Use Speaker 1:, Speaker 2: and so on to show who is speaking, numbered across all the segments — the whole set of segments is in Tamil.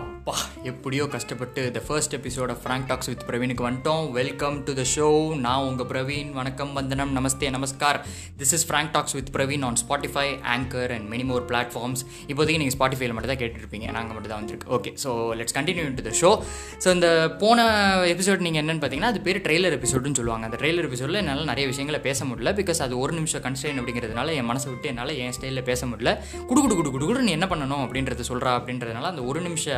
Speaker 1: up அப்பா எப்படியோ கஷ்டப்பட்டு the first episode of frank talks with பிரவீனுக்கு வந்துட்டோம். வெல்கம் டு த ஷோ நான் உங்கள் பிரவீன் வணக்கம் வந்தனம் நமஸ்தே நமஸ்கார். This is frank talks with Praveen on Spotify anchor and many more platforms இப்போதைக்கு நீங்கள் ஸ்பாட்டிஃபைல மட்டும் தான் கேட்டுருப்பீங்க. நாங்கள் மட்டும் தான் வந்திருக்கு okay so let's continue to the show so இந்த போன எபிசோட் நீங்கள் என்னென்னு பார்த்தீங்கன்னா அது பேர் ட்ரெய்லர் எபிசோடுன்னு சொல்லுவாங்க. அந்த ட்ரெய்லர் எபிசோடில் என்னால் நிறைய விஷயங்களை பேச முடியல. பிகாஸ் அது ஒரு நிமிஷம் கன்ஸ்டைன் அப்படிங்கிறதுனால என் மனசை விட்டு என்னால் என் ஸ்டைலில் பேச முடியல. குடு குடு குடு குடு குடு நீ என்ன பண்ணணும் அப்படின்றத சொல்கிறா அப்படின்றதுனால அந்த ஒரு நிமிஷம்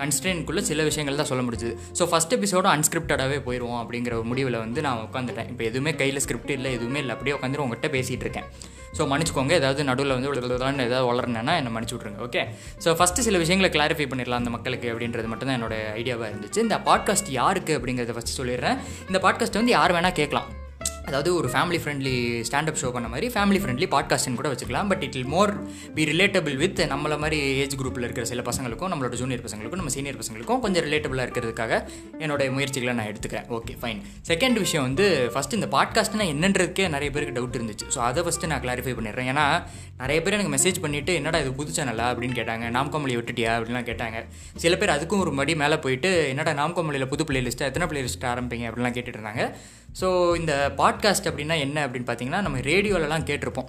Speaker 1: கன்ஸ்டன்ட்குள்ளே சில விஷயங்கள் தான் சொல்ல முடிஞ்சுது. ஸோ ஃபஸ்ட் எபிசோடும் அன்ஸ்கிரிப்டடாகவே போயிடுவோம் அப்படிங்கிற ஒரு முடிவில் வந்து நான் உட்காந்துட்டேன் இப்போ எதுவுமே கையில் ஸ்கிரிப்ட் இல்லை எதுவுமே இல்லை. அப்படியே உட்காந்து உங்கள்கிட்ட பேசிகிட்டு இருக்கேன். ஸோ மன்னிச்சுக்கோங்க ஏதாவது நடுவில் வந்து விழுதுலான்னு ஏதாவது வளர்னேன்னா என்னை மன்னிச்சு விட்ருங்க ஓகே ஸோ ஃபஸ்ட்டு சில விஷயங்களை கிளாரிஃபை பண்ணிடலாம் அந்த மக்களுக்கு அப்படின்றது மட்டும் தான் என்னோட ஐடியாவாக இருந்துச்சு. இந்த பாட்காஸ்ட் யாருக்கு அப்படிங்கிறத ஃபஸ்ட்டு சொல்லிடுறேன். இந்த பாட்காஸ்ட் வந்து யார் வேணால் கேட்கலாம். அதாவது ஒரு ஃபேமிலி ஃப்ரெண்ட்லி ஸ்டாண்டப் ஷோ பண்ண மாதிரி ஃபேமிலி ஃப்ரெண்ட்லி பாட்காஸ்ட்னு கூட வச்சுக்கலாம். But it'll more be relatable with நம்மள மாதிரி ஏஜ் குரூப்பில் இருக்கிற சில பசங்களுக்கும் நம்மளோட ஜூனியர் பசங்களுக்கும் நம்ம சீனியர் பசங்களுக்கும் கொஞ்சம் ரிலேட்டபிளாக இருக்கிறதுக்காக என்னோட முயற்சிகளை நான் எடுத்துக்கிறேன். ஓகே ஃபைன் செகண்ட் விஷயம் வந்து ஃபஸ்ட் இந்த பாட்காஸ்ட்னா என்னன்றதுக்கே நிறைய பேருக்கு டவுட் இருந்துச்சு. ஸோ அதை ஃபஸ்ட்டு நான் கிளாரிஃபை பண்ணிடுறேன். ஏன்னா நிறைய பேர் எனக்கு மெசேஜ் பண்ணிவிட்டு என்னடா இது புது சேனலா அப்படின்னு கேட்டாங்க. நாம் விட்டுட்டியா? அப்படின்லாம் கேட்டாங்க. சில பேர் அதுக்கும் ஒரு மடி மேலே போயிட்டு என்னடா நாம் புது பிளேலிஸ்ட்டு எத்தனை பிளேலிஸ்ட் ஆரம்பிங்க அப்படின்லாம் கேட்டுட்டு இருந்தாங்க. ஸோ இந்த பாட்காஸ்ட் அப்படின்னா என்ன அப்படின்னு பார்த்தீங்கன்னா நம்ம ரேடியோலலாம் கேட்டிருப்போம்.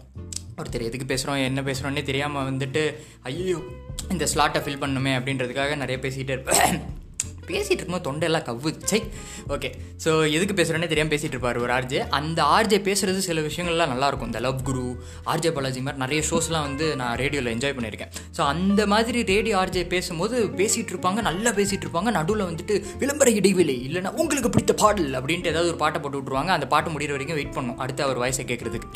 Speaker 1: ஒருத்தர் எதுக்கு பேசுகிறோம் என்ன பேசுகிறோன்னே தெரியாமல் வந்துட்டு ஐயோ இந்த ஸ்லாட்டை ஃபில் பண்ணுமே அப்படின்றதுக்காக நிறைய பேசிகிட்டே இருப்பேன். பேசிகிட்டு இருக்கும்போது தொண்டையெல்லாம் கவ்வு சை ஓகே ஸோ எதுக்கு பேசுகிறேன்னே தெரியாமல் பேசிகிட்டு இருப்பார் ஒரு ஆர்ஜே. அந்த ஆர்ஜே பேசுகிறது சில விஷயங்கள்லாம் நல்லாயிருக்கும். இந்த லவ் குரு ஆர்ஜே பாலாஜி மாதிரி நிறைய ஷோஸ்லாம் வந்து நான் ரேடியோவில் என்ஜாய் பண்ணியிருக்கேன். ஸோ அந்த மாதிரி ரேடியோ ஆர்ஜே பேசும்போது பேசிகிட்டு இருப்பாங்க நல்லா பேசிகிட்டு இருப்பாங்க நடுவில் வந்துட்டு விளம்பர இடைவெளி இல்லைனா உங்களுக்கு பிடித்த பாடல் அப்படின்ட்டு ஏதாவது ஒரு பாட்டை போட்டு விட்ருவாங்க அந்த பாட்டு முடிகிற வரைக்கும் வெயிட் பண்ணும். அடுத்து அவர் வாய்ஸை கேட்குறதுக்கு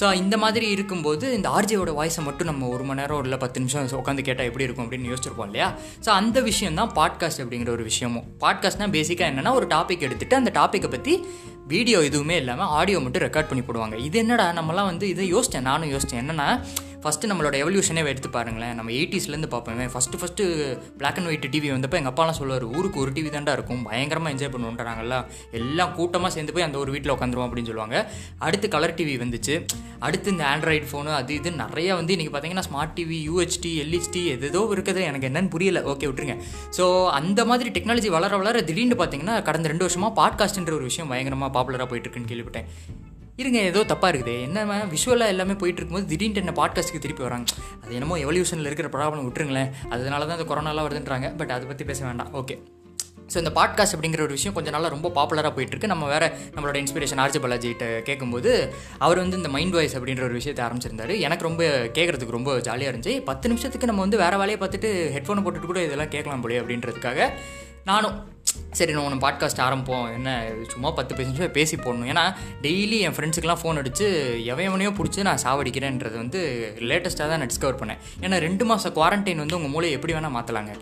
Speaker 1: ஸோ இந்த மாதிரி இருக்கும்போது இந்த ஆர்ஜேவோட வாய்ஸை மட்டும் நம்ம ஒரு மணி நேரம் இல்லை பத்து நிமிஷம் உட்காந்து கேட்டால் எப்படி இருக்கும் அப்படின்னு யோசிச்சிருப்போம் இல்லையா? ஸோ அந்த விஷயம் தான் பாட்காஸ்ட் அப்படிங்கிற ஒரு விஷயமும். பாட்காஸ்ட்னால் பேசிக்காக என்னென்னா ஒரு டாபிக் எடுத்துகிட்டு அந்த டாப்பிக்கை பற்றி வீடியோ எதுவுமே இல்லாமல் ஆடியோ மட்டும் ரெக்கார்ட் பண்ணி போடுவாங்க. இது என்னடா நம்மலாம் வந்து இதை யோசித்தேன் நானும் யோசித்தேன் என்னென்னா ஃபஸ்ட்டு நம்மளோட எவல்யூஷனே எடுத்து பாருங்களேன். நம்ம எயிட்டிஸ்லேருந்து பார்ப்போமே. First first black and white TV வந்தப்போ எங்கள் அப்பாலாம் சொல்லுவார் ஊருக்கு ஒரு டிவி தாண்டா இருக்கும். பயங்கரமாக என்ஜாய் பண்ணுவோன்றாங்கல்ல எல்லாம் கூட்டமாக சேர்ந்து போய் அந்த ஒரு வீட்டில் உட்காந்துருவோம் அப்படின்னு சொல்லுவாங்க. அடுத்து கலர் டிவி வந்துச்சு. அடுத்து இந்த ஆண்ட்ராய்டு ஃபோனு அது இது நிறையா வந்து இன்றைக்கி பார்த்தீங்கன்னா ஸ்மார்ட் டிவி யூஹெச்டி எல்ஹெச்டி எதோ இருக்குது. எனக்கு என்னன்னு புரியல. ஓகே விட்டுருங்க. ஸோ அந்த மாதிரி டெக்னாலஜி வளர வளர திடீர்னு பார்த்தீங்கன்னா கடந்த ரெண்டு வருஷமாக பாட்காஸ்ட்ன்ற ஒரு விஷயம் பயங்கரமாக பாப்புலராக போயிட்டு இருக்குன்னு கேள்விப்பட்டேன். இருங்க ஏதோ தப்பாக இருக்குது. என்ன விஷுவலாக எல்லாமே போயிட்டு இருக்கும்போது திடீர்னு என்ன பாட்காஸ்ட்டுக்கு திருப்பி வராங்க. அது என்னமோ எவல்யூஷனில் இருக்கிற ப்ராப்ளம் விட்டுருங்களேன். அதனால தான் இந்த கொரோனாலாம் வருதுன்றாங்க. பட் அதை பற்றி பேச வேண்டாம். ஓகே ஸோ இந்த பாட்காஸ்ட் அப்படிங்கிற ஒரு விஷயம் கொஞ்சம் நாளாக ரொம்ப பாப்புலராக போயிட்டுருக்கு. நம்ம வேறு நம்மளோட இன்ஸ்பிரேஷன் ஆர்ஜி பாலாஜிகிட்ட கேட்கும்போது அவர் வந்து இந்த மைண்ட் வாய்ஸ் அப்படின்ற ஒரு விஷயத்தை ஆரம்பிச்சிருந்தாரு. எனக்கு ரொம்ப கேட்குறதுக்கு ரொம்ப ஜாலியாக இருந்துச்சு. பத்து நிமிஷத்துக்கு நம்ம வந்து வேறு வேலையை பார்த்துட்டு ஹெட்ஃபோனை போட்டுட்டு கூட இதெல்லாம் கேட்கலாம் போலே அப்படின்றதுக்காக நானும் சரி நான் ஒன்று பாட்காஸ்ட் ஆரம்பிப்போம். என்ன சும்மா பத்து பேசி நிமிஷம் பேசி போடணும். ஏன்னா டெய்லி என் ஃப்ரெண்ட்ஸுக்கெலாம் ஃபோன் அடித்து எவனையோ பிடிச்சி நான் சாவடிக்கிறேன்றது வந்து லேட்டஸ்ட்டாக தான் நான் டிஸ்கவர் பண்ணேன். ஏன்னா ரெண்டு மாதம் குவாரண்டைன் வந்து உங்கள் மூலையை எப்படி வேணால் மாற்றலாங்க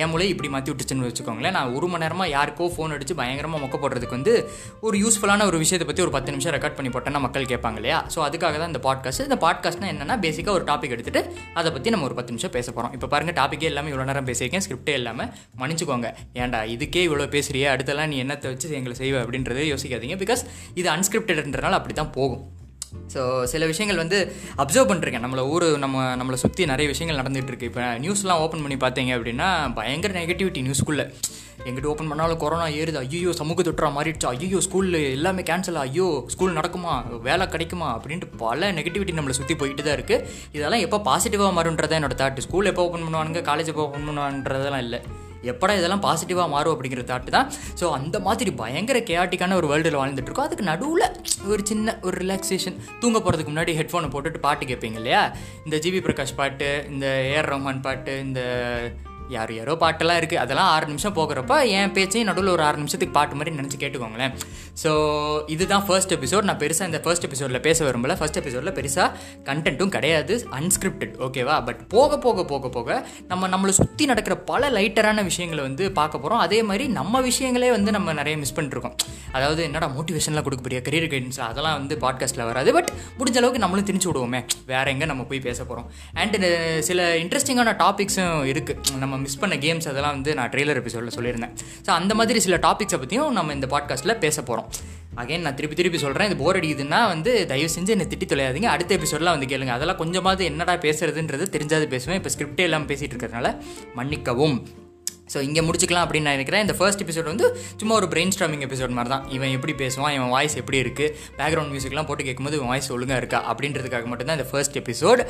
Speaker 1: என் மூலையை இப்படி மாற்றி விட்டுச்சுன்னு வச்சுக்கோங்களேன். நான் ஒரு மணி நேரமாக யாருக்கோ ஃபோன் அடித்து பயங்கரமாக மொக்க போடுறதுக்கு வந்து ஒரு யூஸ்ஃபுல்லான ஒரு விஷயத்தை பற்றி ஒரு பத்து நிமிஷம் ரெக்கார்ட் பண்ணி போட்டேன்னா மக்கள் கேட்பாங்க இல்லையா? ஸோ அதுக்காக தான் இந்த பாட்காஸ்ட் இந்த பாட்காஸ்ட்னா என்னென்னா பேசிக்காக ஒரு டாபிக் எடுத்துகிட்டு அதை பற்றி நம்ம ஒரு பத்து நிமிஷம் பேச போகிறோம் இப்போ பாருங்கள் டாப்பிக்கே எல்லாமே இவ்வளோ நேரம் பேசியிருக்கேன். ஸ்கிரிப்டே இல்லாமல் மன்னிச்சுக்கோங்க. ஏன்டா இதுக்கே இவ்வளோ இவ்வளோ பேசுகிறியே அடுத்தலாம் நீ என்னத்தை வச்சு எங்களை செய்வ அப்படின்றத யோசிக்காதீங்க. பிகாஸ் இது அன்ஸ்கிரிப்டட்ன்றனால அப்படி தான் போகும். ஸோ சில விஷயங்கள் வந்து அப்சர்வ் பண்ணிருக்கேன். நம்மளை ஊர் நம்ம நம்மளை சுற்றி நிறைய விஷயங்கள் நடந்துகிட்டு இருக்கு. இப்போ நியூஸ்லாம் ஓப்பன் பண்ணி பார்த்தீங்க அப்படின்னா பயங்கர நெகட்டிவிட்டி நியூஸ்க்குள்ளே எங்கிட்ட ஓப்பன் பண்ணாலும் கொரோனா ஏறுது. ஐயோ சமூக தொற்றா மாறிடுச்சா. ஐயோ ஸ்கூலில் எல்லாமே கேன்சல் ஐயோ ஸ்கூல் நடக்குமா? வேலை கிடைக்குமா? அப்படின்ட்டு பல நெகட்டிவிட்டி நம்மளை சுற்றி போயிட்டு தான் இருக்குது இதெல்லாம் எப்போ பாசிட்டிவாக மாறுன்றதான் என்னோட தாட் ஸ்கூல் எப்போ ஓப்பன் பண்ணுவானுங்க? காலேஜ் எப்போ ஓப்பன் பண்ணுவான்றதெல்லாம் இல்லை. எப்படா இதெல்லாம் பாசிட்டிவாக மாறும் அப்படிங்கிற தாட்டு தான். ஸோ அந்த மாதிரி பயங்கர கேட்டிக்கான ஒரு வேர்ல்டில் வாழ்ந்துட்டு இருக்கோம். அதுக்கு நடுவில் ஒரு சின்ன ஒரு ரிலாக்ஸேஷன் தூங்க போகிறதுக்கு முன்னாடி ஹெட்ஃபோனை போட்டுட்டு பாட்டு கேட்பீங்க இல்லையா? இந்த ஜிவி பிரகாஷ் பாட்டு இந்த ஏஆர் ரஹ்மான் பாட்டு இந்த யார் யாரோ பாட்டெல்லாம் இருக்குது அதெல்லாம் ஆறு நிமிஷம் போகிறப்ப என் பேச்சையும் நடுவில் ஒரு ஆறு நிமிஷத்துக்கு பாட்டு மாதிரி நினச்சி கேட்டுக்கோங்களேன். ஸோ இதுதான் ஃபர்ஸ்ட் எபிசோட் நான் பெருசாக இந்த ஃபர்ஸ்ட் எபிசோடில் பேச விரும்பல. ஃபர்ஸ்ட் எபிசோடில் பெருசாக கண்டென்ட்டும் கிடையாது. அன்ஸ்கிரிப்டட் ஓகேவா பட் போக போக போக போக நம்ம நம்மளை சுற்றி நடக்கிற பல லைட்டரான விஷயங்களை வந்து பார்க்க போகிறோம் அதே மாதிரி நம்ம விஷயங்களே வந்து நம்ம நிறைய மிஸ் பண்ணிருக்கோம் அதாவது என்னடா மோட்டிவேஷன்லாம் கொடுக்க போறியா? கரியர் கைடன்ஸ் அதெல்லாம் வந்து பாட்காஸ்ட்டில் வராது. பட் முடிஞ்ச அளவுக்கு நம்மளும் திணிச்சு விடுவோமே. வேற எங்கே நம்ம போய் பேச போகிறோம் அண்ட் சில இன்ட்ரெஸ்டிங்கான டாபிக்ஸும் இருக்குது நம்ம மிஸ் பண்ண கேம்ஸ் அதெல்லாம் வந்து நான் ட்ரெய்லர் எபிசோடில் சொல்லியிருந்தேன். ஸோ அந்த மாதிரி சில டாபிக்ஸை பற்றியும் நம்ம இந்த பாட்காஸ்ட்டில் பேச போகிறோம் அகைன் நான் திருப்பி திருப்பி சொல்கிறேன் இது போர் அடிக்குதுன்னா வந்து தயவு செஞ்சு என்னை திட்டி தொலையாதீங்க. அடுத்த எபிசோடெலாம் வந்து கேளுங்க. அதெல்லாம் கொஞ்சமாவது என்னடா பேசுறதுன்றது தெரிஞ்சாது பேசுவேன். இப்போ ஸ்கிரிப்டே எல்லாம் பேசிகிட்டு இருக்கிறதுனால மன்னிக்கவும். ஸோ இங்கே முடிச்சுக்கலாம் அப்படின்னு நான் நினைக்கிறேன். இந்த ஃபர்ஸ்ட் எபிசோட் வந்து சும்மா ஒரு பிரெயின் ஸ்ட்ராமிங் எபிசோட் மாதிரி தான் இவன் எப்படி பேசுவான்? இவன் வாய்ஸ் எப்படி இருக்குது பேக்ரவுண்ட் மியூசிக்லாம் போட்டு கேட்கும்போது இவன் வாய்ஸ் ஒழுங்காக இருக்கா? அப்படின்றதுக்காக மட்டும்தான் இந்த ஃபர்ஸ்ட் எபிசோட்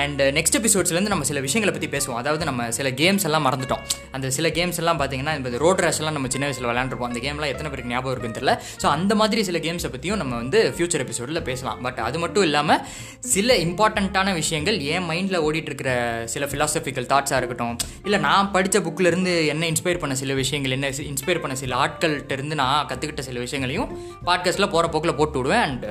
Speaker 1: அண்ட் நெக்ஸ்ட் எபிசோட்ஸ்லேருந்து நம்ம சில விஷயங்களை பற்றி பேசுவோம். அதாவது நம்ம சில கேம்ஸ் எல்லாம் மறந்துட்டோம். அந்த சில கேம்ஸ் எல்லாம் பார்த்தீங்கன்னா இந்த ரோட் ரேஷ் எல்லாம் நம்ம சின்ன வயசில் விளையாண்டுருப்போம். அந்த கேம்லாம் எத்தனை பேருக்கு ஞாபகம் இருக்குன்னு தெரியல. ஸோ அந்த மாதிரி சில கேம்ஸை பற்றியும் நம்ம வந்து ஃபியூச்சர் எபிசோடில் பேசலாம். பட் அது மட்டும் இல்லாமல் சில இம்பார்ட்டண்ட்டான விஷயங்கள் என் மைண்டில் ஓடிட்டு இருக்கிற சில ஃபிலாசபிக்கல் தாட்ஸாக இருக்கட்டும். இல்லை நான் படித்த புக்கிலேருந்து என்ன இன்ஸ்பயர் பண்ண சில விஷயங்கள் என்ன இன்ஸ்பயர் பண்ண சில ஆட்கள்கிட்டருந்து நான் கற்றுக்கிட்ட சில விஷயங்களையும் பாட்காஸ்ட்டில் போகிற போக்கில் போட்டு விடுவேன். அண்ட்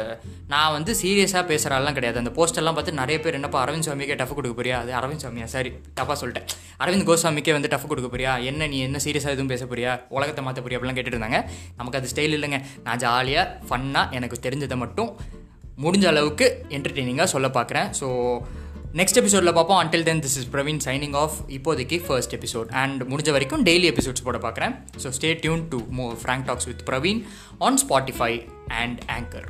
Speaker 1: நான் வந்து சீரியஸாக பேசுகிற ஆள்லாம் கிடையாது. அந்த போஸ்டெல்லாம் பார்த்து நிறைய பேர் என்னப்பா அரவிந்த் சுவாமிக்கே டஃப் கொடுக்க போறியா? அது அரவிந்த் சுவாமியா? சரி தப்பாக சொல்லிட்டேன். அரவிந்த் கோஸ்வாமிக்கே வந்து டஃப் கொடுக்க போறியா? என்ன நீ என்ன சீரியஸாக எதுவும் பேச போறியா? உலகத்தை மாற்ற போறியா? அப்படிலாம் கேட்டுட்டு இருந்தாங்க. நமக்கு அது ஸ்டைல் இல்லைங்க. நான் ஜாலியாக ஃபன்னாக எனக்கு தெரிஞ்சதை மட்டும் முடிஞ்ச அளவுக்கு என்டர்டெய்னிங்காக சொல்ல பார்க்குறேன். ஸோ நெக்ஸ்ட் எபிசோடில் பார்ப்போம். Until then this is Praveen signing off இப்போதைக்கு ஃபர்ஸ்ட் எபிசோட் அண்ட் முடிஞ்ச வரைக்கும் டெய்லி எபிசோட்ஸ் போட பார்க்குறேன். So stay tuned to more frank talks with Praveen on Spotify and anchor